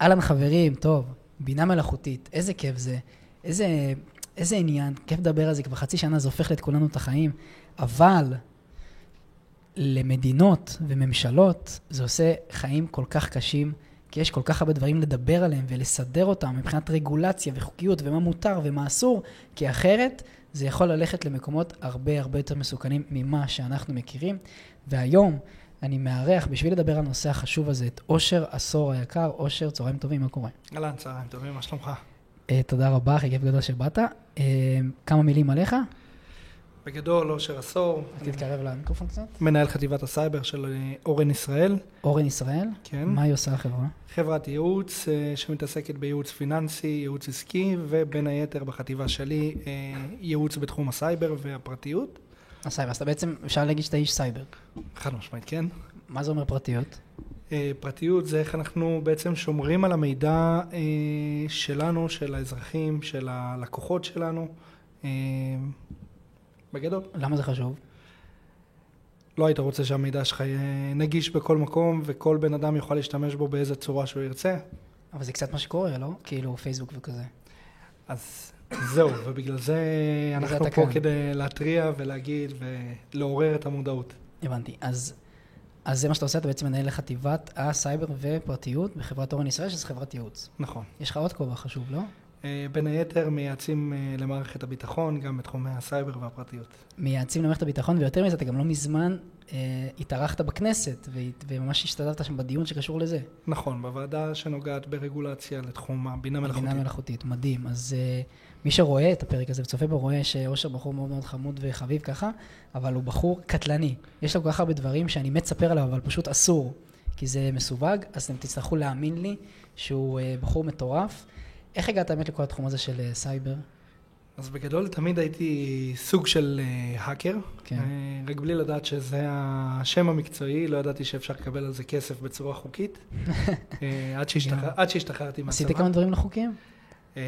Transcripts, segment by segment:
אהלן חברים, טוב, בינה מלאכותית, איזה כיף זה, איזה, איזה עניין, כיף לדבר על זה, כבר חצי שנה זה הופך את כולנו את החיים, אבל למדינות וממשלות זה עושה חיים כל כך קשים, כי יש כל כך הרבה דברים לדבר עליהם ולסדר אותם מבחינת רגולציה וחוקיות ומה מותר ומה אסור, כי אחרת זה יכול ללכת למקומות הרבה הרבה יותר מסוכנים ממה שאנחנו מכירים. והיום אני מארח, בשביל לדבר על הנושא החשוב הזה, את אושר עשור היקר. אושר, צהריים טובים, מה קורה? אהלן, צהריים טובים, מה שלומך? אה, תודה רבה, אחי כיף גדול שבאת. אה, כמה מילים עליך? בגדול, אושר עשור. תתקרב למיקרופון קצת. מנהל חטיבת הסייבר של אה, אורן ישראל. אורן ישראל? כן. מה היא עושה החברה? חברת ייעוץ שמתעסקת בייעוץ פיננסי, ייעוץ עסקי, ובין היתר בחטיבה שלי, ייעוץ בתחום הסייבר והפרטיות. הסייבר, אז אתה בעצם, אפשר להגיד שאתה איש סייבר. חד משמעית, כן. מה זה אומר פרטיות? אה, פרטיות זה איך אנחנו בעצם שומרים על המידע אה, שלנו, של האזרחים, של הלקוחות שלנו, אה, בגדול. למה זה חשוב? לא היית רוצה שהמידע שלך יהיה נגיש בכל מקום וכל בן אדם יוכל להשתמש בו באיזה צורה שהוא ירצה. אבל זה קצת מה שקורה, לא? כאילו פייסבוק וכזה. אז זהו, ובגלל זה אנחנו פה כאן. כדי להתריע ולהגיד ולעורר את המודעות. הבנתי. אז, אז זה מה שאתה עושה, אתה בעצם מנהל לחטיבת הסייבר ופרטיות בחברת אורן ישראל, שזו חברת ייעוץ. נכון. יש לך עוד כובע חשוב, לא? אה, בין היתר מייעצים אה, למערכת הביטחון, גם בתחומי הסייבר והפרטיות. מייעצים למערכת הביטחון, ויותר מזה, אתה גם לא מזמן אה, התארחת בכנסת, וממש השתתפת שם בדיון שקשור לזה. נכון, בוועדה שנוגעת ברגולציה לתחום הבינה מלאכותית. בינה מלאכותית, מדהים. אז אה, מי שרואה את הפרק הזה וצופה בו, רואה שאושר בחור מאוד מאוד חמוד וחביב ככה, אבל הוא בחור קטלני. יש לו כל כך הרבה דברים שאני מת לספר עליו, אבל פשוט אסור, כי זה מסווג, אז אתם תצטרכו להאמין לי שהוא אה, בחור מטורף. איך הגעת באמת לכל התחום הזה של אה, סייבר? אז בגדול תמיד הייתי סוג של האקר, כן. רק בלי לדעת שזה השם המקצועי, לא ידעתי שאפשר לקבל על זה כסף בצורה חוקית, עד שהשתחררתי מהצבא. עשיתי כמה דברים לא חוקיים? אה,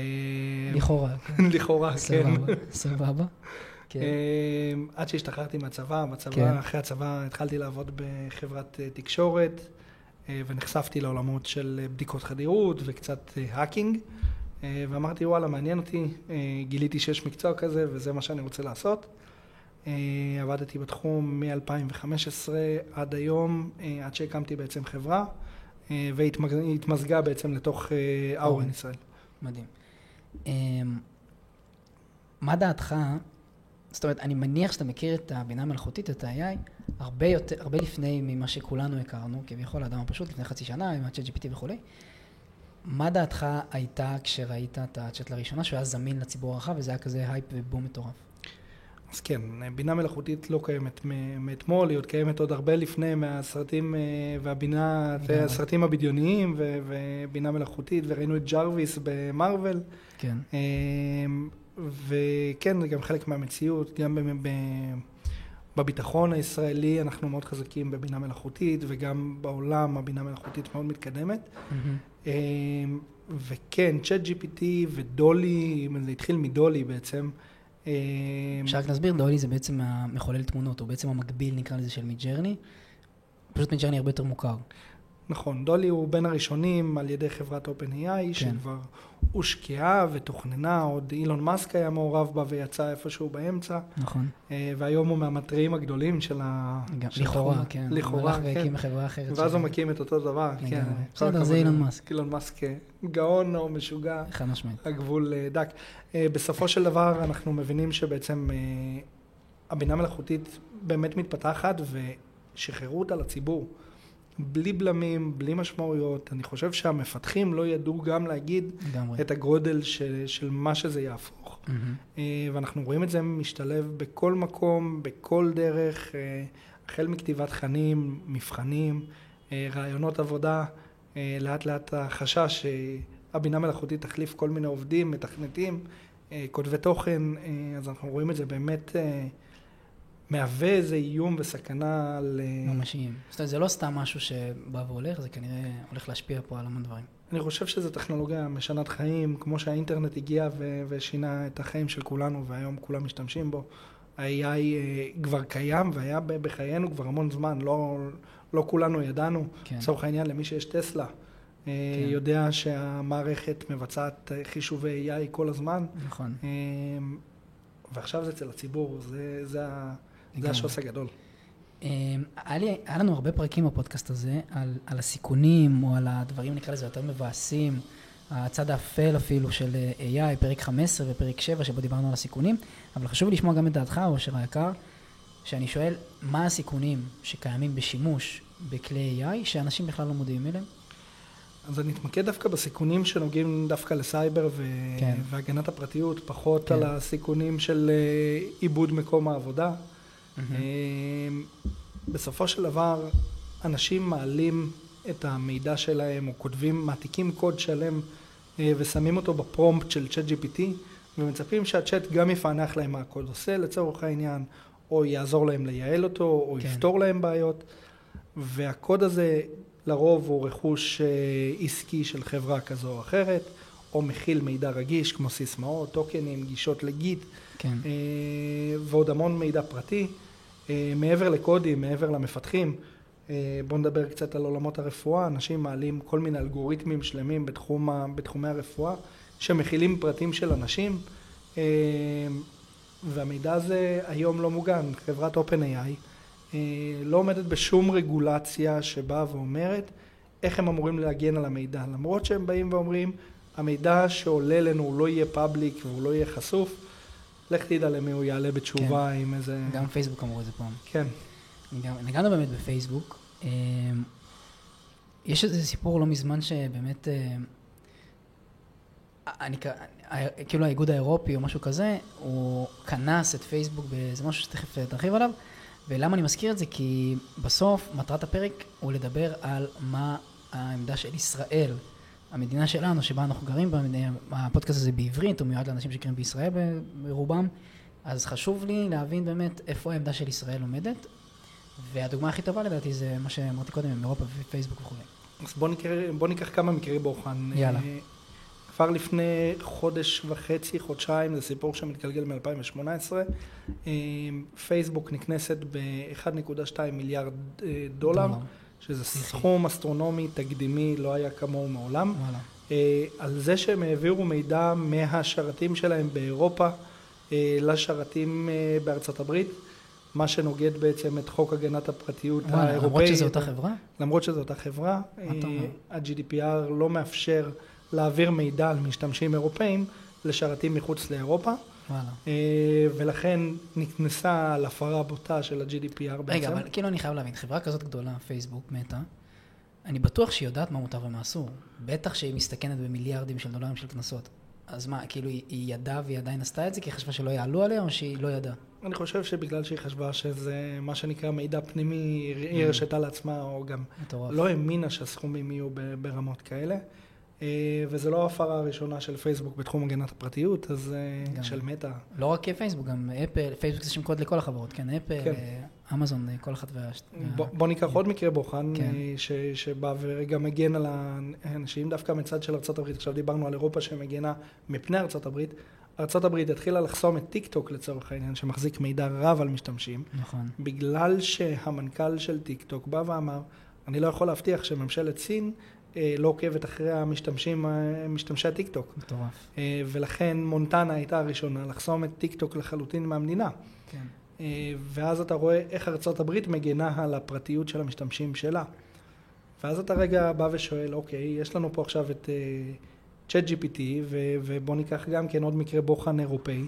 לכאורה. לכאורה, כן. סבבה. כן. אה, עד שהשתחררתי מהצבא, בצבא, כן. אחרי הצבא התחלתי לעבוד בחברת אה, תקשורת, ונחשפתי לעולמות של בדיקות חדירות וקצת האקינג, ואמרתי, וואלה, מעניין אותי, גיליתי שיש מקצוע כזה וזה מה שאני רוצה לעשות. עבדתי בתחום מ-2015 עד היום, עד שהקמתי בעצם חברה, והתמזגה בעצם לתוך אורן ישראל. מדהים. אמ, מה דעתך, זאת אומרת, אני מניח שאתה מכיר את הבינה המלאכותית, את ה-AI, הרבה, יותר, הרבה לפני ממה שכולנו הכרנו, כביכול האדם הפשוט, לפני חצי שנה, עם ה-ChatGPT וכולי. מה דעתך הייתה כשראית את הצ'אט לראשונה, שהוא היה זמין לציבור הרחב, וזה היה כזה הייפ ובום מטורף? אז כן, בינה מלאכותית לא קיימת מאתמול, היא עוד קיימת עוד הרבה לפני מהסרטים אה, והבינה, הסרטים הבדיוניים ובינה מלאכותית, וראינו את ג'רוויס במרוויל. כן. אה, וכן, זה גם חלק מהמציאות, גם בביטחון הישראלי אנחנו מאוד חזקים בבינה מלאכותית, וגם בעולם הבינה מלאכותית מאוד מתקדמת. Mm-hmm. וכן, ChatGPT ודולי, זה התחיל מדולי בעצם. אפשר רק להסביר, דולי זה בעצם המחולל תמונות, הוא בעצם המקביל נקרא לזה של מידג'רני, פשוט מידג'רני הרבה יותר מוכר. נכון, דולי הוא בין הראשונים על ידי חברת OpenAI, כן. שכבר הושקעה ותוכננה, עוד אילון מאסק היה מעורב בה ויצא איפשהו באמצע. נכון. אה, והיום הוא מהמטריים הגדולים של ה... לכאורה, כן. לכאורה, כן. והקים חברה אחרת. ואז הוא מקים את אותו דבר, כן. בסדר, זה אילון מאסק. אילון מאסק אה, גאון או משוגע. חד משמעית. הגבול אה, דק. בסופו של דבר אנחנו מבינים שבעצם הבינה מלאכותית באמת מתפתחת ושחררו אותה לציבור. בלי בלמים, בלי משמעויות. אני חושב שהמפתחים לא ידעו גם להגיד גמרי. את הגודל של, של מה שזה יהפוך. Mm-hmm. ואנחנו רואים את זה משתלב בכל מקום, בכל דרך, אה, החל מכתיבת תכנים, מבחנים, אה, רעיונות עבודה, לאט לאט החשש שהבינה מלאכותית תחליף כל מיני עובדים, מתכנתים, כותבי תוכן, אז אנחנו רואים את זה באמת מהווה איזה איום וסכנה ל... ממשיים. זאת אומרת, זה לא סתם משהו שבא והולך, זה כנראה הולך להשפיע פה על המון דברים. אני חושב שזו טכנולוגיה משנת חיים, כמו שהאינטרנט הגיע ו- ושינה את החיים של כולנו, והיום כולם משתמשים בו. ה-AI אה, כבר קיים והיה בחיינו כבר המון זמן, לא, לא כולנו ידענו. כן. לצורך העניין, למי שיש טסלה, אה, יודע שהמערכת מבצעת אה, חישובי AI כל הזמן. נכון. ועכשיו זה אצל הציבור, זה, זה, ה- זה. השוס הגדול. אה, היה, לי, היה לנו הרבה פרקים בפודקאסט הזה על, על הסיכונים, או על הדברים, נקרא לזה, יותר מבאסים, הצד האפל אפילו של אה, AI, פרק 15 ופרק 7, שבו דיברנו על הסיכונים, אבל חשוב לשמוע גם את דעתך, אושר היקר, שאני שואל, מה הסיכונים שקיימים בשימוש בכלי AI, שאנשים בכלל לא מודעים אליהם? אז אני אתמקד דווקא בסיכונים שנוגעים דווקא לסייבר ו... כן. והגנת הפרטיות, פחות כן. על הסיכונים של אה, עיבוד מקום העבודה. אה, בסופו של דבר, אנשים מעלים את המידע שלהם, או כותבים, מעתיקים קוד שלם אה, ושמים אותו בפרומפט של צ'אט GPT, ומצפים שהצ'אט גם יפענח להם מה הקוד עושה לצורך העניין, או יעזור להם לייעל אותו, או כן. יפתור להם בעיות. והקוד הזה לרוב הוא רכוש אה, עסקי של חברה כזו או אחרת, או מכיל מידע רגיש כמו סיסמאות, טוקנים, גישות לגיט, כן, אה, ועוד המון מידע פרטי. אה, מעבר לקודים, מעבר למפתחים, אה, בואו נדבר קצת על עולמות הרפואה. אנשים מעלים כל מיני אלגוריתמים שלמים בתחום, בתחומי הרפואה, שמכילים פרטים של אנשים, אה, והמידע הזה היום לא מוגן. חברת OpenAI לא עומדת בשום רגולציה שבאה ואומרת איך הם אמורים להגן על המידע. למרות שהם באים ואומרים, המידע שעולה לנו הוא לא יהיה פאבליק והוא לא יהיה חשוף, לך תדע למי הוא יעלה בתשובה עם איזה... גם פייסבוק אמרו את זה פעם. כן. נגע- נגענו באמת בפייסבוק. אה, יש איזה סיפור לא מזמן שבאמת, אה, אני, ק- ה- כאילו האיגוד האירופי או משהו כזה, הוא כנס את פייסבוק באיזה משהו שתכף אה, תרחיב עליו. ולמה אני מזכיר את זה? כי בסוף מטרת הפרק הוא לדבר על מה העמדה של ישראל, המדינה שלנו, שבה אנחנו גרים, הפודקאסט הזה בעברית, הוא מיועד לאנשים שגרים בישראל ברובם, אז חשוב לי להבין באמת איפה העמדה של ישראל עומדת, והדוגמה הכי טובה לדעתי זה מה שאמרתי קודם עם אירופה ופייסבוק וכו'. אז בוא, נקרא, בוא ניקח כמה מקרי בוחן. יאללה. אה, כבר לפני חודש וחצי, חודשיים, זה סיפור שמתגלגל מ-2018. אה, פייסבוק נקנסת ב-1.2 מיליארד אה, דולר, דולר. שזה פסיכי. סכום אסטרונומי, תקדימי, לא היה כמוהו מעולם. וואלה. אה, על זה שהם העבירו מידע מהשרתים שלהם באירופה אה, לשרתים אה, בארצות הברית, מה שנוגד בעצם את חוק הגנת הפרטיות וואלה, האירופאי. למרות שזו אותה חברה? למרות שזו אותה חברה, ה-GDPR לא מאפשר להעביר מידע על משתמשים אירופאים לשרתים מחוץ לאירופה, וואלה. אה, ולכן נכנסה על הפרה בוטה של ה-GDPR בעצם. רגע, אבל כאילו אני חייב להבין, חברה כזאת גדולה, פייסבוק, מטא, אני בטוח שהיא יודעת מה מותר ומה אסור. בטח שהיא מסתכנת במיליארדים של דולרים של קנסות. אז מה, כאילו היא, היא ידעה והיא עדיין עשתה את זה כי היא חשבה שלא יעלו עליה, או שהיא לא ידעה? אני חושב שבגלל שהיא חשבה שזה מה שנקרא מידע פנימי, היא הרשתה לעצמה, או גם מטורף. לא האמינה שהסכומים יהיו ברמות כאלה. אה, וזו לא ההפרה הראשונה של פייסבוק בתחום הגנת הפרטיות, אז אה, גם. של מטא. לא רק פייסבוק, גם אפל, פייסבוק זה שם קוד לכל החברות, כן, אפל, כן. אה, אמזון, כל אחת וה... בוא, בוא ניקח עוד מקרה בוחן, כן. ש, שבא ורגע מגן על האנשים דווקא מצד של ארה"ב. עכשיו דיברנו על אירופה שמגנה מפני ארה"ב. ארה"ב התחילה לחסום את טיק טוק לצורך העניין, שמחזיק מידע רב על משתמשים, נכון. בגלל שהמנכ"ל של טיק טוק בא ואמר, אני לא יכול להבטיח שממשלת סין לא עוקבת אחרי המשתמשים, אה, משתמשי הטיק טוק. מטורף. אה, ולכן מונטנה הייתה הראשונה לחסום את טיק טוק לחלוטין מהמדינה. כן. אה, ואז אתה רואה איך ארצות הברית מגנה על הפרטיות של המשתמשים שלה. ואז אתה רגע בא ושואל, אוקיי, יש לנו פה עכשיו את צ'אט uh, GPT, ו- ובוא ניקח גם כן עוד מקרה בוחן אירופאי.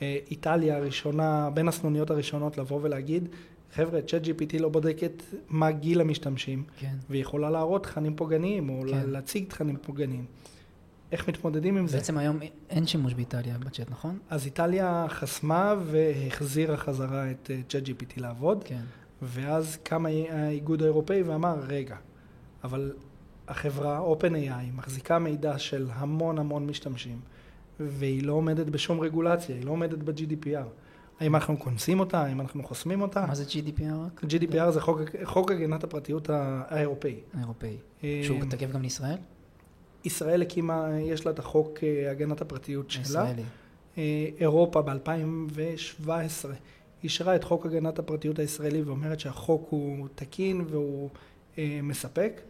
איטליה הראשונה, בין הסנוניות הראשונות לבוא ולהגיד, חבר'ה, צ'אט GPT לא בודקת מה גיל המשתמשים, כן. והיא יכולה להראות תכנים פוגעניים, או כן. להציג תכנים פוגעניים. איך מתמודדים עם זה? בעצם היום אין שימוש באיטליה בצ'אט, נכון? אז איטליה חסמה והחזירה חזרה את צ'אט GPT לעבוד, כן. ואז קם האיגוד האירופאי ואמר, רגע, אבל החברה OpenAI מחזיקה מידע של המון המון משתמשים, והיא לא עומדת בשום רגולציה, היא לא עומדת ב-GDPR. האם אנחנו כונסים אותה, האם אנחנו חוסמים אותה? מה זה GDPR? GDPR זה חוק, חוק הגנת הפרטיות האירופאי. האירופאי. אה, שהוא תקף גם לישראל? ישראל הקימה, יש לה את החוק אה, הגנת הפרטיות שלה. הישראלי. אה, אירופה ב-2017 אישרה את חוק הגנת הפרטיות הישראלי ואומרת שהחוק הוא תקין והוא אה, מספק.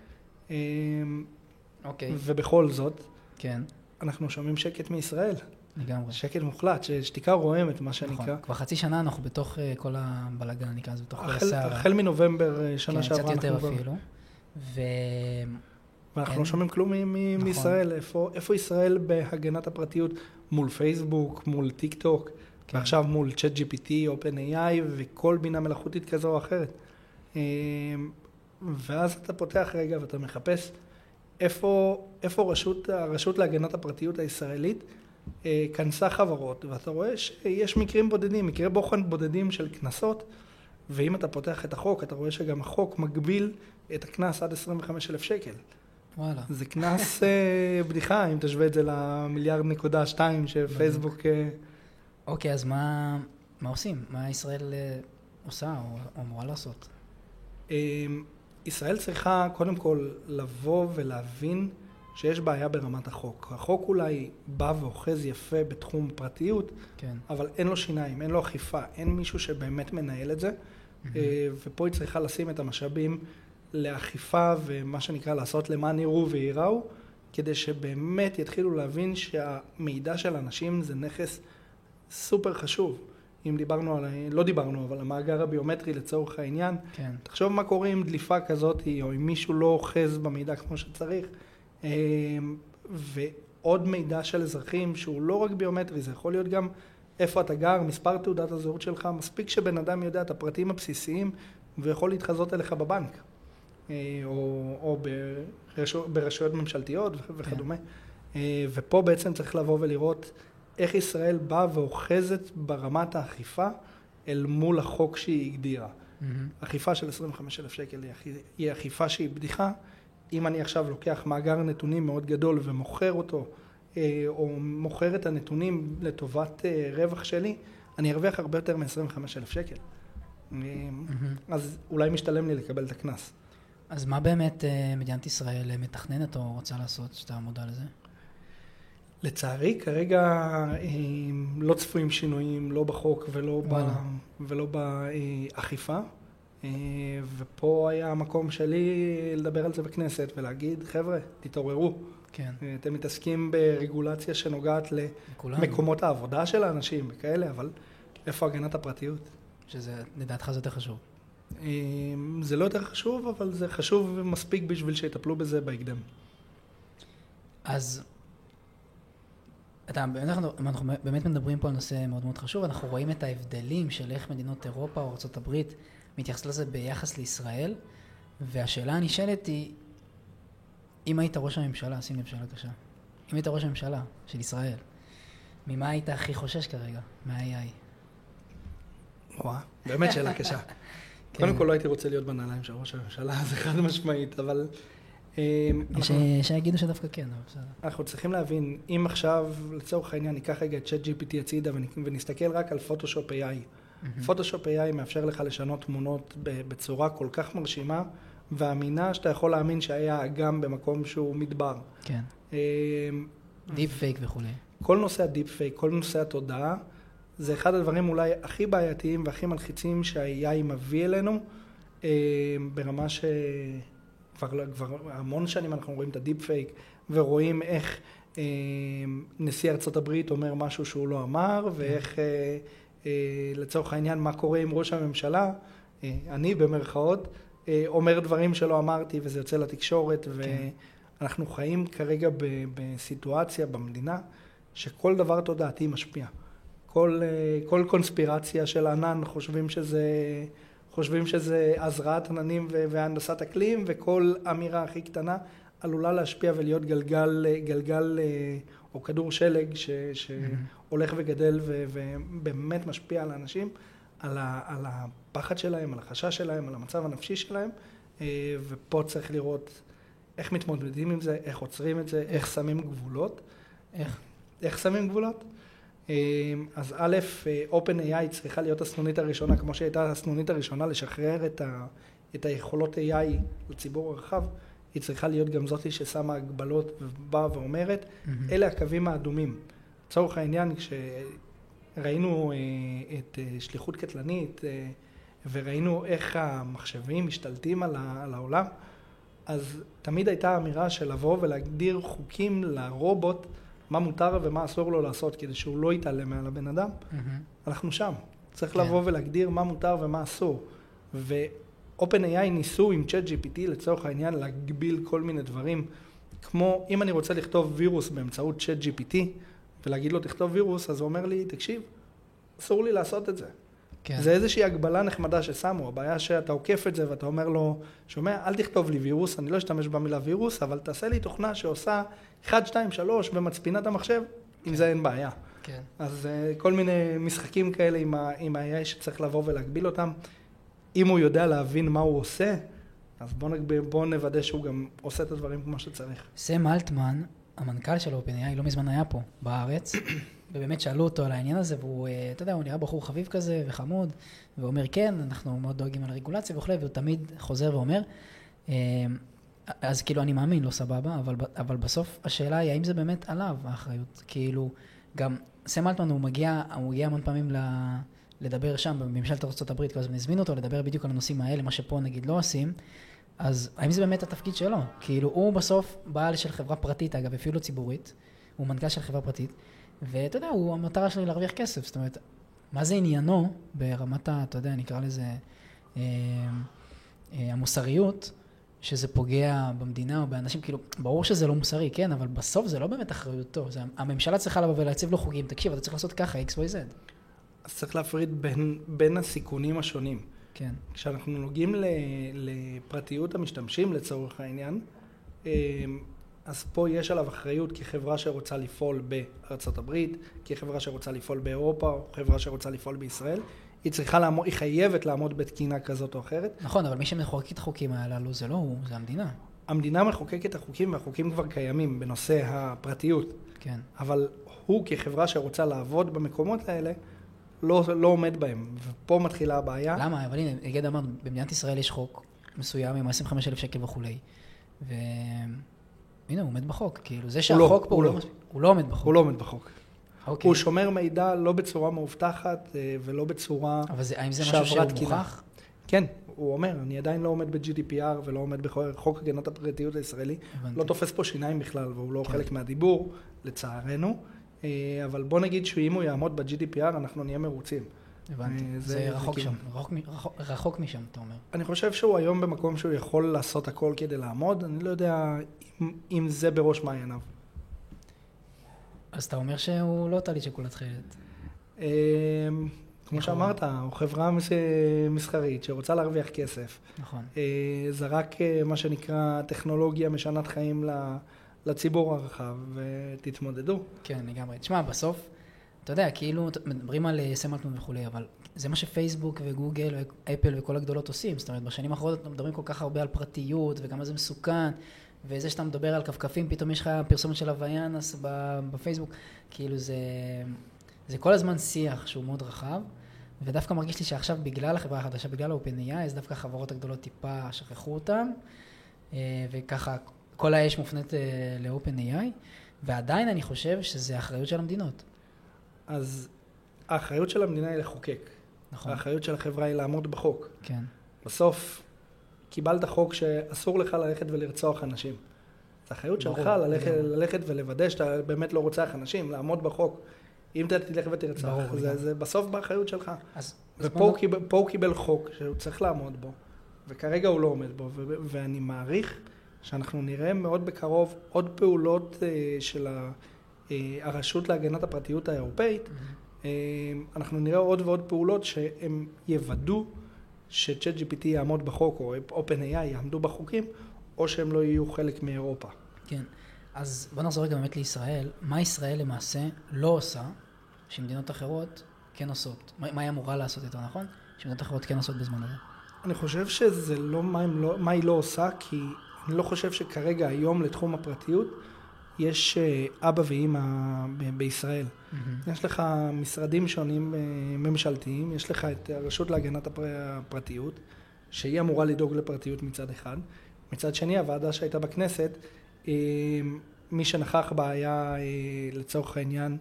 אה, אוקיי, ובכל זאת, כן, אנחנו שומעים שקט מישראל. לגמרי. שקט מוחלט, שתיקה רועמת, מה שנקרא. נכון. כבר חצי שנה אנחנו בתוך אה, כל הבלאגן, נקרא לזה, בתוך כל הסערה. החל מנובמבר אה, שנה כן, שעברה קצת יותר. אפילו. ו... ואנחנו. לא שומעים כלום נכון. מישראל. איפה, איפה ישראל בהגנת הפרטיות מול פייסבוק, מול טיק טוק, כן. ועכשיו מול צ'אט GPT, OpenAI וכל בינה מלאכותית כזו או אחרת. אה, ואז אתה פותח רגע ואתה מחפש איפה, איפה רשות, הרשות להגנת הפרטיות הישראלית כנסה חברות, ואתה רואה שיש מקרים בודדים, מקרי בוחן בודדים של קנסות, ואם אתה פותח את החוק, אתה רואה שגם החוק מגביל את הקנס עד 25,000 שקל. וואלה. זה קנס אה, בדיחה, אם תשווה את זה למיליארד נקודה שתיים שפייסבוק... אה, אוקיי, אז מה, מה עושים? מה ישראל אה, עושה או, אמורה לעשות? אה, ישראל צריכה קודם כל לבוא ולהבין שיש בעיה ברמת החוק. החוק אולי בא ואוחז יפה בתחום פרטיות, כן. אבל אין לו שיניים, אין לו אכיפה, אין מישהו שבאמת מנהל את זה, אה, ופה היא צריכה לשים את המשאבים לאכיפה ומה שנקרא לעשות למען יראו וייראו, כדי שבאמת יתחילו להבין שהמידע של אנשים זה נכס סופר חשוב. אם דיברנו על, לא דיברנו, אבל המאגר הביומטרי לצורך העניין, כן. תחשוב מה קורה עם דליפה כזאת, או אם מישהו לא אוחז במידע כמו שצריך. אה, ועוד מידע של אזרחים שהוא לא רק ביומטרי, זה יכול להיות גם איפה אתה גר, מספר תעודת הזהות שלך, מספיק שבן אדם יודע את הפרטים הבסיסיים ויכול להתחזות אליך בבנק, אה, או, או ברשו, ברשויות ממשלתיות וכדומה. אה, ופה בעצם צריך לבוא ולראות איך ישראל באה ואוחזת ברמת האכיפה אל מול החוק שהיא הגדירה. מהמם. אכיפה של 25,000 שקל היא אכיפה שהיא בדיחה. אם אני עכשיו לוקח מאגר נתונים מאוד גדול ומוכר אותו, אה, או מוכר את הנתונים לטובת אה, רווח שלי, אני ארוויח הרבה יותר מ-25,000 שקל. אה. אז אולי משתלם לי לקבל את הקנס. אז מה באמת מדינת ישראל מתכננת או רוצה לעשות, שאתה מודע לזה? לצערי, כרגע לא צפויים שינויים, לא בחוק ולא, ב. ולא באכיפה. אה, ופה היה המקום שלי לדבר על זה בכנסת ולהגיד, חבר'ה, תתעוררו. כן, אה, אתם מתעסקים ברגולציה שנוגעת. למקומות העבודה של האנשים וכאלה, אבל איפה הגנת הפרטיות? שזה, לדעתך זה יותר חשוב. אה, זה לא יותר חשוב, אבל זה חשוב מספיק בשביל שיטפלו בזה בהקדם. אז אתה, אנחנו, אנחנו באמת מדברים פה על נושא מאוד מאוד חשוב, אנחנו רואים את ההבדלים של איך מדינות אירופה או ארה"ב מתייחסות לזה ביחס לישראל, והשאלה הנשאלת היא, אם היית ראש הממשלה, שים לב שאלה קשה, אם היית ראש הממשלה של ישראל, ממה היית הכי חושש כרגע? מה-AI? וואה, באמת שאלה קשה. כן. קודם כל לא הייתי רוצה להיות בנעליים של ראש הממשלה, זה חד משמעית, אבל אה, יש אנחנו, שיגידו שדווקא כן, אבל בסדר. אנחנו צריכים להבין, אם עכשיו, לצורך העניין, ניקח רגע את צ'אט GPT הצידה ונ- ונסתכל רק על פוטושופ AI. פוטושופ AI מאפשר לך לשנות תמונות בצורה כל כך מרשימה ואמינה, שאתה יכול להאמין שהיה אגם במקום שהוא מדבר. כן, deep fake וכולי. כל נושא ה deep fake, כל נושא התודעה, זה אחד הדברים אולי הכי בעייתיים והכי מלחיצים שה-AI מביא אלינו, אה, ברמה שכבר כבר המון שנים אנחנו רואים את ה deep fake, ורואים איך אה, נשיא ארצות הברית אומר משהו שהוא לא אמר, ואיך אה, אה, לצורך העניין מה קורה עם ראש הממשלה, אה, אני במרכאות, אה, אומר דברים שלא אמרתי וזה יוצא לתקשורת, כן. ואנחנו חיים כרגע בסיטואציה במדינה שכל דבר תודעתי משפיע. כל, אה, כל קונספירציה של ענן חושבים שזה, חושבים שזה הזרעת עננים והנדסת אקלים, וכל אמירה הכי קטנה עלולה להשפיע ולהיות גלגל, גלגל אה, או כדור שלג ש, שהולך וגדל ו- ובאמת משפיע על האנשים, על, ה, על הפחד שלהם, על החשש שלהם, על המצב הנפשי שלהם, אה, ופה צריך לראות איך מתמודדים עם זה, איך עוצרים את זה, איך שמים גבולות. איך? איך שמים גבולות? אה, אז א', אה, OpenAI צריכה להיות הסנונית הראשונה, כמו שהייתה הסנונית הראשונה לשחרר את, ה, את היכולות AI לציבור הרחב, היא צריכה להיות גם זאתי ששמה הגבלות ובאה ואומרת, מהמם. אלה הקווים האדומים. לצורך העניין, כשראינו אה, את אה, שליחות קטלנית, אה, וראינו איך המחשבים משתלטים על, העולם, אז תמיד הייתה אמירה של לבוא ולהגדיר חוקים לרובוט, מה מותר ומה אסור לו לעשות, כדי שהוא לא יתעלם מעל הבן אדם. מהמם. אנחנו שם. צריך כן. לבוא ולהגדיר מה מותר ומה אסור. ו-OpenAI ניסו עם ChatGPT לצורך העניין להגביל כל מיני דברים, כמו אם אני רוצה לכתוב וירוס באמצעות ChatGPT ולהגיד לו תכתוב וירוס, אז הוא אומר לי, תקשיב, אסור לי לעשות את זה. כן. זה איזושהי הגבלה נחמדה ששמו, הבעיה שאתה עוקף את זה ואתה אומר לו, שומע, אל תכתוב לי וירוס, אני לא אשתמש במילה וירוס, אבל תעשה לי תוכנה שעושה 1, 2, 3 ומצפינה את המחשב, עם זה אין בעיה. כן. אז אה, כל מיני משחקים כאלה עם ה- עם ה-AI שצריך לבוא ולהגביל אותם. אם הוא יודע להבין מה הוא עושה, אז בואו נגב... בוא נוודא שהוא גם עושה את הדברים כמו שצריך. סם אלטמן, המנכ"ל של OpenAI, לא מזמן היה פה, בארץ, ובאמת שאלו אותו על העניין הזה, והוא, אה, אתה יודע, הוא נראה בחור חביב כזה וחמוד, ואומר, כן, אנחנו מאוד דואגים על הרגולציה וכולי, והוא תמיד חוזר ואומר, אה, אז כאילו, אני מאמין, לא סבבה, אבל, אבל בסוף השאלה היא, האם זה באמת עליו, האחריות? כאילו, גם סם אלטמן, הוא מגיע, הוא מגיע המון פעמים ל... לדבר שם, בממשלת ארה"ב, כל הזמן הזמינו אותו לדבר בדיוק על הנושאים האלה, מה שפה נגיד לא עושים, אז האם זה באמת התפקיד שלו? כאילו, הוא בסוף בעל של חברה פרטית, אגב, אפילו ציבורית, הוא מנכ"ל של חברה פרטית, ואתה יודע, הוא, המטרה שלו היא להרוויח כסף, זאת אומרת, מה זה עניינו ברמת ה... אתה יודע, נקרא לזה אה, אה, המוסריות, שזה פוגע במדינה או באנשים, כאילו, ברור שזה לא מוסרי, כן, אבל בסוף זה לא באמת אחריותו, זה, הממשלה צריכה לבוא ולהציב לו חוגים, תקשיב, אתה צריך לעשות ככה, x, y, z. אז צריך להפריד בין, בין הסיכונים השונים. כן, כשאנחנו נוגעים ל- לפרטיות המשתמשים לצורך העניין, אה, אז פה יש עליו אחריות כחברה שרוצה לפעול בארצות הברית, כחברה שרוצה לפעול באירופה, או חברה שרוצה לפעול בישראל. היא צריכה לעמוד, היא חייבת לעמוד בתקינה כזאת או אחרת. נכון, אבל מי שמחוקק את החוקים הללו זה לא הוא, זה המדינה. המדינה מחוקקת את החוקים והחוקים כבר קיימים בנושא הפרטיות, כן, אבל הוא כחברה שרוצה לעבוד במקומות האלה, לא, לא עומד בהם, ופה מתחילה הבעיה. למה? אבל הנה, נגיד אמרנו, במדינת ישראל יש חוק מסוים עם 25,000 שקל וכולי, והנה, הוא עומד בחוק, כאילו, זה הוא שהחוק לא, פה, הוא לא. לא, הוא לא עומד בחוק. הוא לא עומד בחוק. אוקיי. הוא שומר מידע לא בצורה מאובטחת אה, ולא בצורה... אבל זה, האם זה משהו שהוא. מוכח? כן, הוא אומר, אני עדיין לא עומד ב-GDPR ולא עומד בחוק הגנת הפרטיות הישראלי. הבנתי. לא תופס פה שיניים בכלל, והוא לא כן. חלק מהדיבור, לצערנו. אה, אבל בוא נגיד שאם הוא יעמוד ב-GDPR, אנחנו נהיה מרוצים. הבנתי. אה, זה, זה- זה רחוק כיוון. שם, רחוק, רחוק, רחוק משם, אתה אומר. אני חושב שהוא היום במקום שהוא יכול לעשות הכל כדי לעמוד, אני לא יודע אם, אם זה בראש מעייניו. אז אתה אומר שהוא לא טלית שכולה תכלת. אה, כמו לכאורה. שאמרת, הוא חברה מס- מסחרית שרוצה להרוויח כסף. נכון. אה, זרק אה, מה שנקרא טכנולוגיה משנת חיים ל- לציבור הרחב, ותתמודדו. כן, לגמרי. תשמע, בסוף, אתה יודע, כאילו, מדברים על אה, סם אלטמן וכולי, אבל זה מה שפייסבוק וגוגל ואפל וכל הגדולות עושים. זאת אומרת, בשנים האחרונות אנחנו מדברים כל כך הרבה על פרטיות וכמה זה מסוכן, וזה שאתה מדבר על כפכפים, פתאום יש לך פרסומת של הוויאנס בפייסבוק. כאילו, זה, זה כל הזמן שיח שהוא מאוד רחב, ודווקא מרגיש לי שעכשיו, בגלל החברה החדשה, בגלל ה-OpenAI, אז דווקא החברות הגדולות טיפה שכחו אותם, אה, וככה כל האש מופנית אה, ל-OpenAI. ועדיין אני חושב שזה אחריות של המדינות. אז האחריות של המדינה היא לחוקק. נכון. האחריות של החברה היא לעמוד בחוק. כן. בסוף, קיבלת חוק שאסור לך ללכת ולרצוח אנשים. זו אחריות שלך ללכת. ללכת ולוודא שאתה באמת לא רוצח אנשים, לעמוד בחוק. אם אתה תלך ותרצח, ברור, זה. זה בסוף באחריות שלך. אז... ופה הוא, קיבל, הוא קיבל חוק שהוא צריך לעמוד בו, וכרגע הוא לא עומד בו, ו- ואני מעריך שאנחנו נראה מאוד בקרוב עוד פעולות אה, של אה, הרשות להגנת הפרטיות האירופאית. אה, אנחנו נראה עוד ועוד פעולות שהם יוודאו ש-ChatGPT יעמוד בחוק, או OpenAI יעמדו בחוקים, או שהם לא יהיו חלק מאירופה. כן. אז בוא נחזור רגע באמת לישראל. מה ישראל למעשה לא עושה, שמדינות אחרות כן עושות? מה מה היא אמורה לעשות יותר נכון? שמדינות אחרות כן עושות בזמן הזה. אני חושב שזה לא מה, לא מה היא לא עושה, כי אני לא חושב שכרגע היום לתחום הפרטיות יש אה, אבא ואימא בישראל. יש לך משרדים שונים אה, ממשלתיים, יש לך את הרשות להגנת הפר- הפרטיות, שהיא אמורה לדאוג לפרטיות מצד אחד. מצד שני, הוועדה שהייתה בכנסת, אה, מי שנכח בה היה לצורך העניין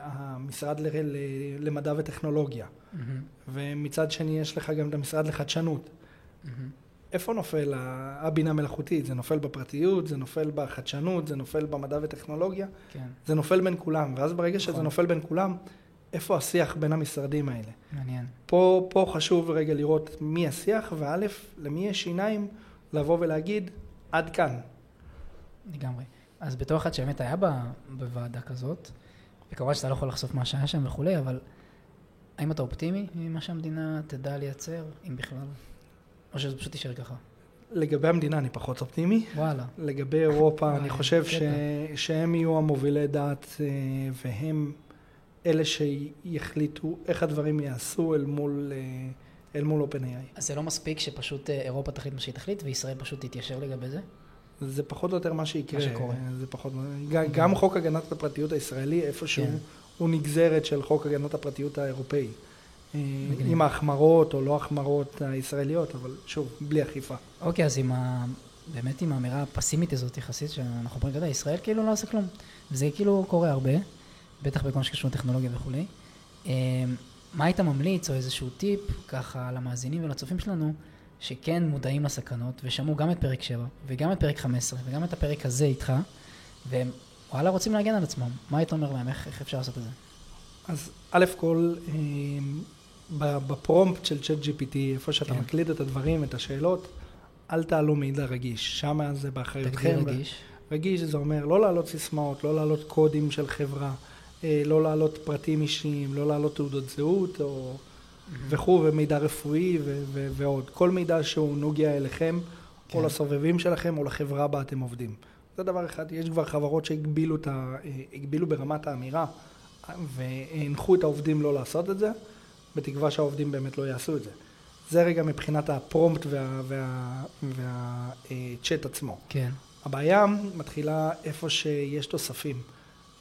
המשרד ל- למדע וטכנולוגיה. מהמם, ומצד שני יש לך גם את המשרד לחדשנות. מהמם. איפה נופל הבינה המלאכותית? זה נופל בפרטיות, זה נופל בחדשנות, זה נופל במדע וטכנולוגיה, כן, זה נופל בין כולם, ואז ברגע שזה נכון. נופל בין כולם, איפה השיח בין המשרדים האלה? מעניין. פה, פה חשוב רגע לראות מי השיח, וא', למי יש שיניים לבוא ולהגיד, עד כאן. לגמרי. אז בתור אחד שבאמת היה בוועדה כזאת, וכמובן שאתה לא יכול לחשוף מה שהיה שם וכולי, אבל האם אתה אופטימי ממה שהמדינה תדע לייצר, אם בכלל? או שזה פשוט יישאר ככה? לגבי המדינה אני פחות אופטימי. וואלה. לגבי אירופה, וואי, אני חושב. ש... שהם יהיו המובילי דעת, אה, והם אלה שיחליטו איך הדברים ייעשו אל מול, אה, אל מול OpenAI. אז זה לא מספיק שפשוט אה, אירופה תחליט מה שהיא תחליט, וישראל פשוט תתיישר לגבי זה? זה פחות או יותר מה שיקרה. מה שקורה. זה פחות... גם, גם חוק הגנת הפרטיות הישראלי, איפשהו, כן. הוא נגזרת של חוק הגנת הפרטיות האירופאי. מגניב. עם ההחמרות או לא החמרות הישראליות, אבל שוב, בלי אכיפה. אוקיי, אז עם ה... באמת עם האמירה הפסימית הזאת יחסית, שאנחנו אומרים, אתה יודע, ישראל כאילו לא עושה כלום. וזה כאילו קורה הרבה, בטח בכל מה שקשור לטכנולוגיה וכולי. אה, מה היית ממליץ, או איזשהו טיפ, ככה למאזינים ולצופים שלנו, שכן מודעים לסכנות, ושמעו גם את פרק 7, וגם את פרק 15, וגם את הפרק הזה איתך, והם וואלה רוצים להגן על עצמם. מה היית אומר להם? איך, איך אפשר לעשות את זה? אז א' כל, ב- בפרומפט של צ'אט GPT, איפה שאתה כן. מקליד את הדברים, את השאלות, אל תעלו מידע רגיש. שם זה באחריות. תתחיל רגיש. רגיש זה אומר לא להעלות סיסמאות, לא להעלות קודים של חברה, אה, לא להעלות פרטים אישיים, לא להעלות תעודות זהות או וכו', ומידע רפואי ו- ו- ועוד. כל מידע שהוא נוגע אליכם, כן. או לסובבים שלכם, או לחברה בה אתם עובדים. זה דבר אחד. יש כבר חברות שהגבילו ה- ברמת האמירה, והנחו את העובדים לא לעשות את זה, בתקווה שהעובדים באמת לא יעשו את זה. זה רגע מבחינת הפרומפט וה- וה- והצ'אט עצמו. כן. הבעיה מתחילה איפה שיש תוספים.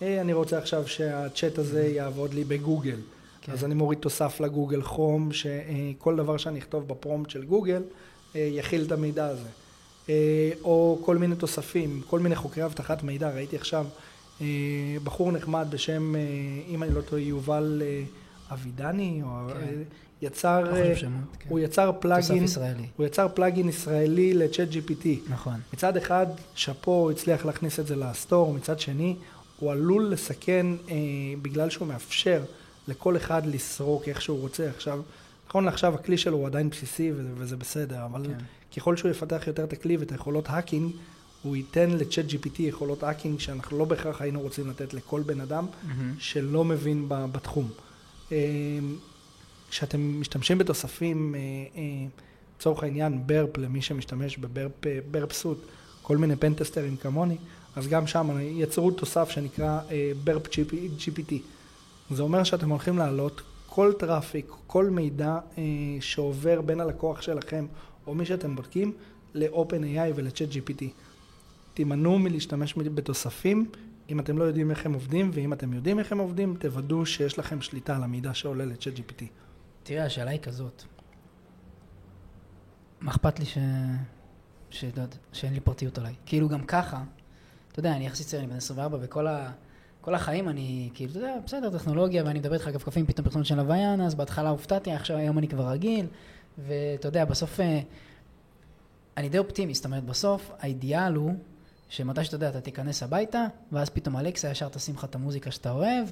היי, אני רוצה עכשיו שהצ'אט הזה יעבוד לי בגוגל. כן. אז אני מוריד תוסף לגוגל כרום, שכל דבר שאני אכתוב בפרומפט של גוגל, אה, יכיל את המידע הזה. אה, או כל מיני תוספים, כל מיני חוקרי אבטחת מידע. ראיתי עכשיו אה, בחור נחמד בשם, אה, אם אני לא טועה, יובל אה, אבידני, או כן. אה, יצר, לא אה, חושב שמות. כן. הוא יצר פלאגין, ישראלי. הוא יצר פלאגין ישראלי לצ'אט GPT. נכון. מצד אחד, שאפו, הוא הצליח להכניס את זה ל store, מצד שני, הוא עלול לסכן אה, בגלל שהוא מאפשר לכל אחד לסרוק איך שהוא רוצה. עכשיו, נכון לעכשיו הכלי שלו הוא עדיין בסיסי וזה, וזה בסדר, אבל כן. ככל שהוא יפתח יותר את הכלי ואת היכולות hacking, הוא ייתן ל Chat GPT יכולות hacking שאנחנו לא בהכרח היינו רוצים לתת לכל בן אדם מהעם. שלא מבין בתחום. אה, כשאתם משתמשים בתוספים, אה, אה, לצורך העניין Burp, למי שמשתמש ב Burp אה, Suite, כל מיני pentester ים כמוני, אז גם שם יצרו תוסף שנקרא Burp GPT. זה אומר שאתם הולכים להעלות כל traffic, כל מידע שעובר בין הלקוח שלכם או מי שאתם בודקים ל-OpenAI ול-Chat GPT. תימנעו מלהשתמש בתוספים אם אתם לא יודעים איך הם עובדים, ואם אתם יודעים איך הם עובדים, תוודאו שיש לכם שליטה על המידע שעולה ל-Chat GPT. תראה, השאלה היא כזאת. מה אכפת לי ש... ש... שאין לי פרטיות עליי? כאילו גם ככה, אתה יודע, אני יחסית צעיר, אני בן 24, וכל ה... כל החיים אני, כאילו, אתה יודע, בסדר, טכנולוגיה, ואני מדבר איתך כפכפים, פתאום פרסומת של לוויין, אז בהתחלה הופתעתי, עכשיו היום אני כבר רגיל, ואתה יודע, בסוף, אה, אני די אופטימי, זאת אומרת, בסוף האידיאל הוא שמתי שאתה יודע, אתה תיכנס הביתה, ואז פתאום אלכסה ישר תשים לך את המוזיקה שאתה אוהב,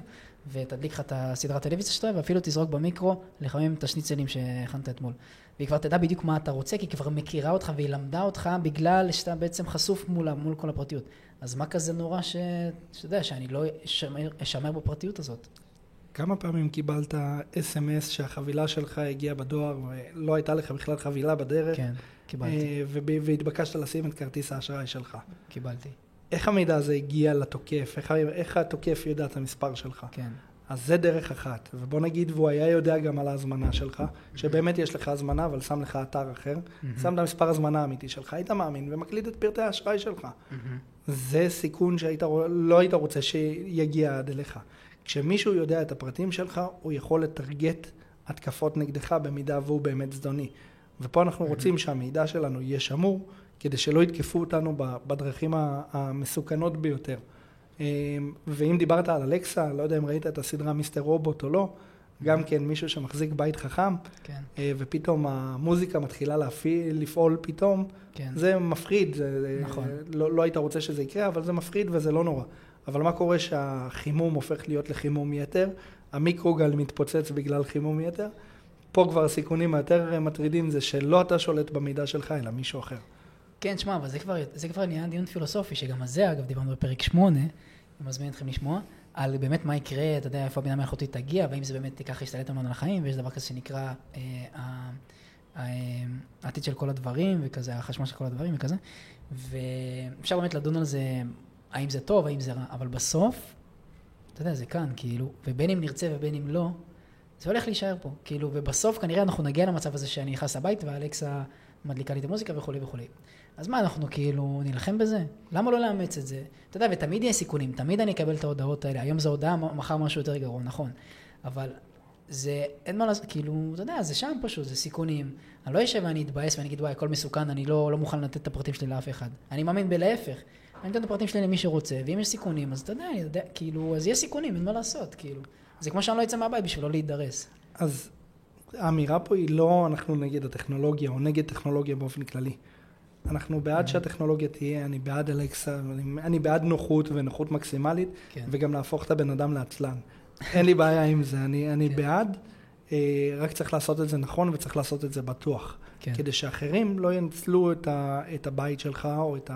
ותדליק לך את הסדרת טלוויזיה שאתה אוהב, ואפילו תזרוק במיקרו לחמם את השניצלים שהכנת אתמול. והיא כבר תדע בדיוק מה אתה רוצה, כי היא כבר מכירה אותך והיא למדה אותך בגלל שאתה בעצם חשוף מולה, מול כל הפרטיות. אז מה כזה נורא ש... שאתה יודע, שאני לא אשמר, אשמר בפרטיות הזאת? כמה פעמים קיבלת אס.אם.אס שהחבילה שלך הגיעה בדואר ולא הייתה לך בכלל חבילה בדרך, כן, קיבלתי, אה, והתבקשת לשים את כרטיס האשראי שלך. קיבלתי, איך המידע הזה הגיע לתוקף? איך, איך התוקף יודע את המספר שלך? כן. אז זה דרך אחת. ובוא נגיד, והוא היה יודע גם על ההזמנה שלך, שבאמת יש לך הזמנה, אבל שם לך אתר אחר, שם את המספר הזמנה האמיתי שלך, היית מאמין ומקליד את פרטי האשראי שלך. זה סיכון שהיית, רוא- לא היית רוצה שיגיע עד אליך. כשמישהו יודע את הפרטים שלך, הוא יכול לטרגט התקפות נגדך במידה והוא באמת זדוני. ופה אנחנו רוצים שהמידע שלנו יהיה שמור, כדי שלא יתקפו אותנו בדרכים המסוכנות ביותר. אמ, ואם דיברת על אלקסה, לא יודע אם ראית את הסדרה מיסטר רובוט או לא, גם כן מישהו שמחזיק בית חכם, כן, אה, ופתאום המוזיקה מתחילה להפעיל, לפעול פתאום, כן. זה מפחיד, זה, נכון. לא, לא היית רוצה שזה יקרה, אבל זה מפחיד וזה לא נורא. אבל מה קורה שהחימום הופך להיות לחימום יתר, המיקרוגל מתפוצץ בגלל חימום יתר, פה כבר הסיכונים היותר מטרידים זה שלא אתה שולט במידע שלך, אלא מישהו אחר. כן, שמע, אבל זה כבר, זה כבר נהיה דיון פילוסופי, שגם על זה, אגב, דיברנו בפרק 8, אני מזמין אתכם לשמוע, על באמת מה יקרה, אתה יודע, איפה הבינה המלאכותית תגיע, והאם זה באמת ככה ישתלט לנו על החיים, ויש דבר כזה שנקרא אה, ה- ה- העתיד של כל הדברים, וכזה, החשמל של כל הדברים וכזה, ואפשר באמת לדון על זה, האם זה טוב, האם זה רע, אבל בסוף, אתה יודע, זה כאן, כאילו, ובין אם נרצה ובין אם לא, זה הולך להישאר פה, כאילו, ובסוף כנראה אנחנו נגיע למצב הזה שאני נכנס לבית ואלכסה מדליקה לי את המוזיקה וכולי וכולי. אז מה, אנחנו כאילו נילחם בזה? למה לא לאמץ את זה? אתה יודע, ותמיד יהיה סיכונים, תמיד אני אקבל את ההודעות האלה. היום זו הודעה, מחר משהו יותר גרוע, נכון. אבל זה, אין מה לעשות, כאילו, אתה יודע, זה שם פשוט, זה סיכונים. אני לא אשב ואני אתבאס ואני אגיד, וואי, הכל מסוכן, אני לא, לא מוכן לתת את הפרטים שלי לאף אחד. אני מאמין בלהפך. אני אתן את הפרטים שלי למי שרוצה, ואם יש סיכונים, אז אתה יודע, אני יודע, כאילו, אז יש סיכונים, אין מה לעשות, כאילו. זה כמו שאני לא אצא מהבית בשביל לא להידרס. אז האמירה פה היא לא אנחנו נגד הטכנולוגיה או נגד טכנולוגיה באופן כללי. אנחנו בעד שהטכנולוגיה תהיה, אני בעד אלכסה, אני, אני בעד נוחות ונוחות מקסימלית, כן. וגם להפוך את הבן אדם לעצלן. אין לי בעיה עם זה, אני, אני כן. בעד, אה, רק צריך לעשות את זה נכון וצריך לעשות את זה בטוח. כן. כדי שאחרים לא ינצלו את, ה, את הבית שלך או את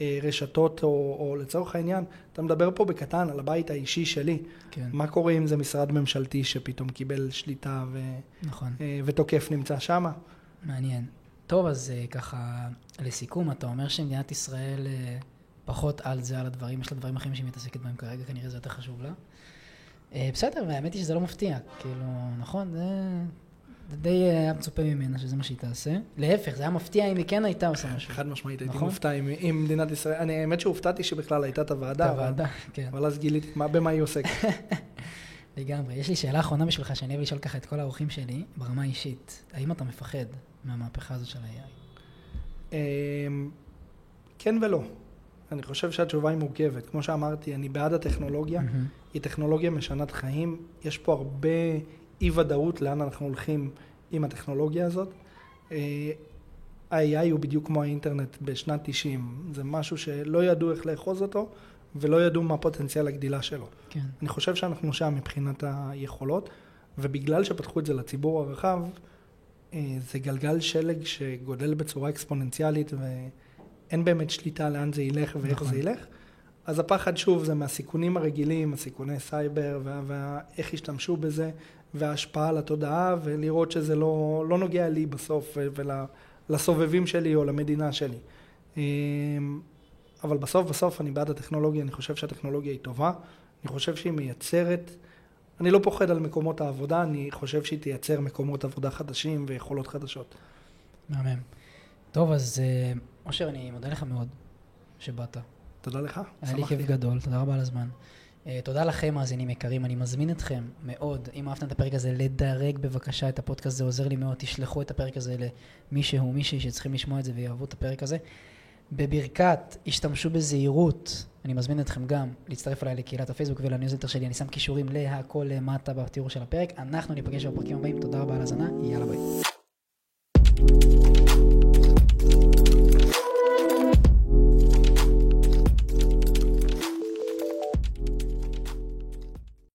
הרשתות, או, או לצורך העניין, אתה מדבר פה בקטן על הבית האישי שלי. כן, מה קורה אם זה משרד ממשלתי שפתאום קיבל שליטה ו, נכון. אה, ותוקף נמצא שם? מעניין. טוב, אז אה, ככה, לסיכום, אתה אומר שמדינת ישראל אה, פחות על זה, על הדברים, יש לה דברים אחרים שהיא מתעסקת בהם כרגע, כנראה זה יותר חשוב לה. אה, בסדר, והאמת היא שזה לא מפתיע. כאילו, נכון, זה, זה די אה, היה מצופה ממנה שזה מה שהיא תעשה. להפך, זה היה מפתיע אם היא כן הייתה עושה משהו. חד משמעית, הייתי נכון? מופתע אם, אם מדינת ישראל, אני האמת שהופתעתי שבכלל הייתה את את הוועדה, אבל, הוועדה, כן, אבל אז גיליתי מה, במה היא עוסקת. לגמרי. יש לי שאלה אחרונה בשבילך, שאני אוהב לשאול ככה את כל האורחים שלי, ברמה האישית. האם אתה מפחד מהמהפכה הזאת של ה-AI? אמ, כן ולא. אני חושב שהתשובה היא מורכבת. כמו שאמרתי, אני בעד הטכנולוגיה. היא טכנולוגיה משנת חיים. יש פה הרבה אי ודאות לאן אנחנו הולכים עם הטכנולוגיה הזאת. אה, ה-AI הוא בדיוק כמו האינטרנט בשנת 90. זה משהו שלא ידעו איך לאחוז אותו, ולא ידעו מה פוטנציאל הגדילה שלו. כן, אני חושב שאנחנו שם מבחינת היכולות, ובגלל שפתחו את זה לציבור הרחב, אה, זה גלגל שלג שגודל בצורה אקספוננציאלית ואין באמת שליטה לאן זה ילך ואיך נכון. זה ילך. אז הפחד שוב זה מהסיכונים הרגילים, הסיכוני סייבר וה- ואיך ישתמשו בזה וההשפעה על התודעה ולראות שזה לא, לא נוגע לי בסוף ולסובבים שלי או למדינה שלי. אה, אבל בסוף בסוף אני בעד הטכנולוגיה, אני חושב שהטכנולוגיה היא טובה, אני חושב שהיא מייצרת, אני לא פוחד על מקומות העבודה, אני חושב שהיא תייצר מקומות עבודה חדשים ויכולות חדשות. מהמם. טוב, אז אה, אושר, אני מודה לך מאוד שבאת. תודה לך, היה לי שמחתי. כיף גדול, תודה רבה על הזמן. אה, תודה לכם, מאזינים יקרים, אני מזמין אתכם מאוד, אם אהבתם את הפרק הזה, לדרג בבקשה את הפודקאסט, זה עוזר לי מאוד, תשלחו את הפרק הזה למישהו, מישהי שצריכים לשמוע את זה ויאהבו את הפרק הזה. בברכת, השתמשו בזהירות, אני מזמין אתכם גם להצטרף אליי לקהילת הפייסבוק ולניוזלטר שלי, אני שם קישורים להכל למטה בתיאור של הפרק. אנחנו ניפגש בפרקים הבאים, תודה רבה על ההאזנה, יאללה ביי.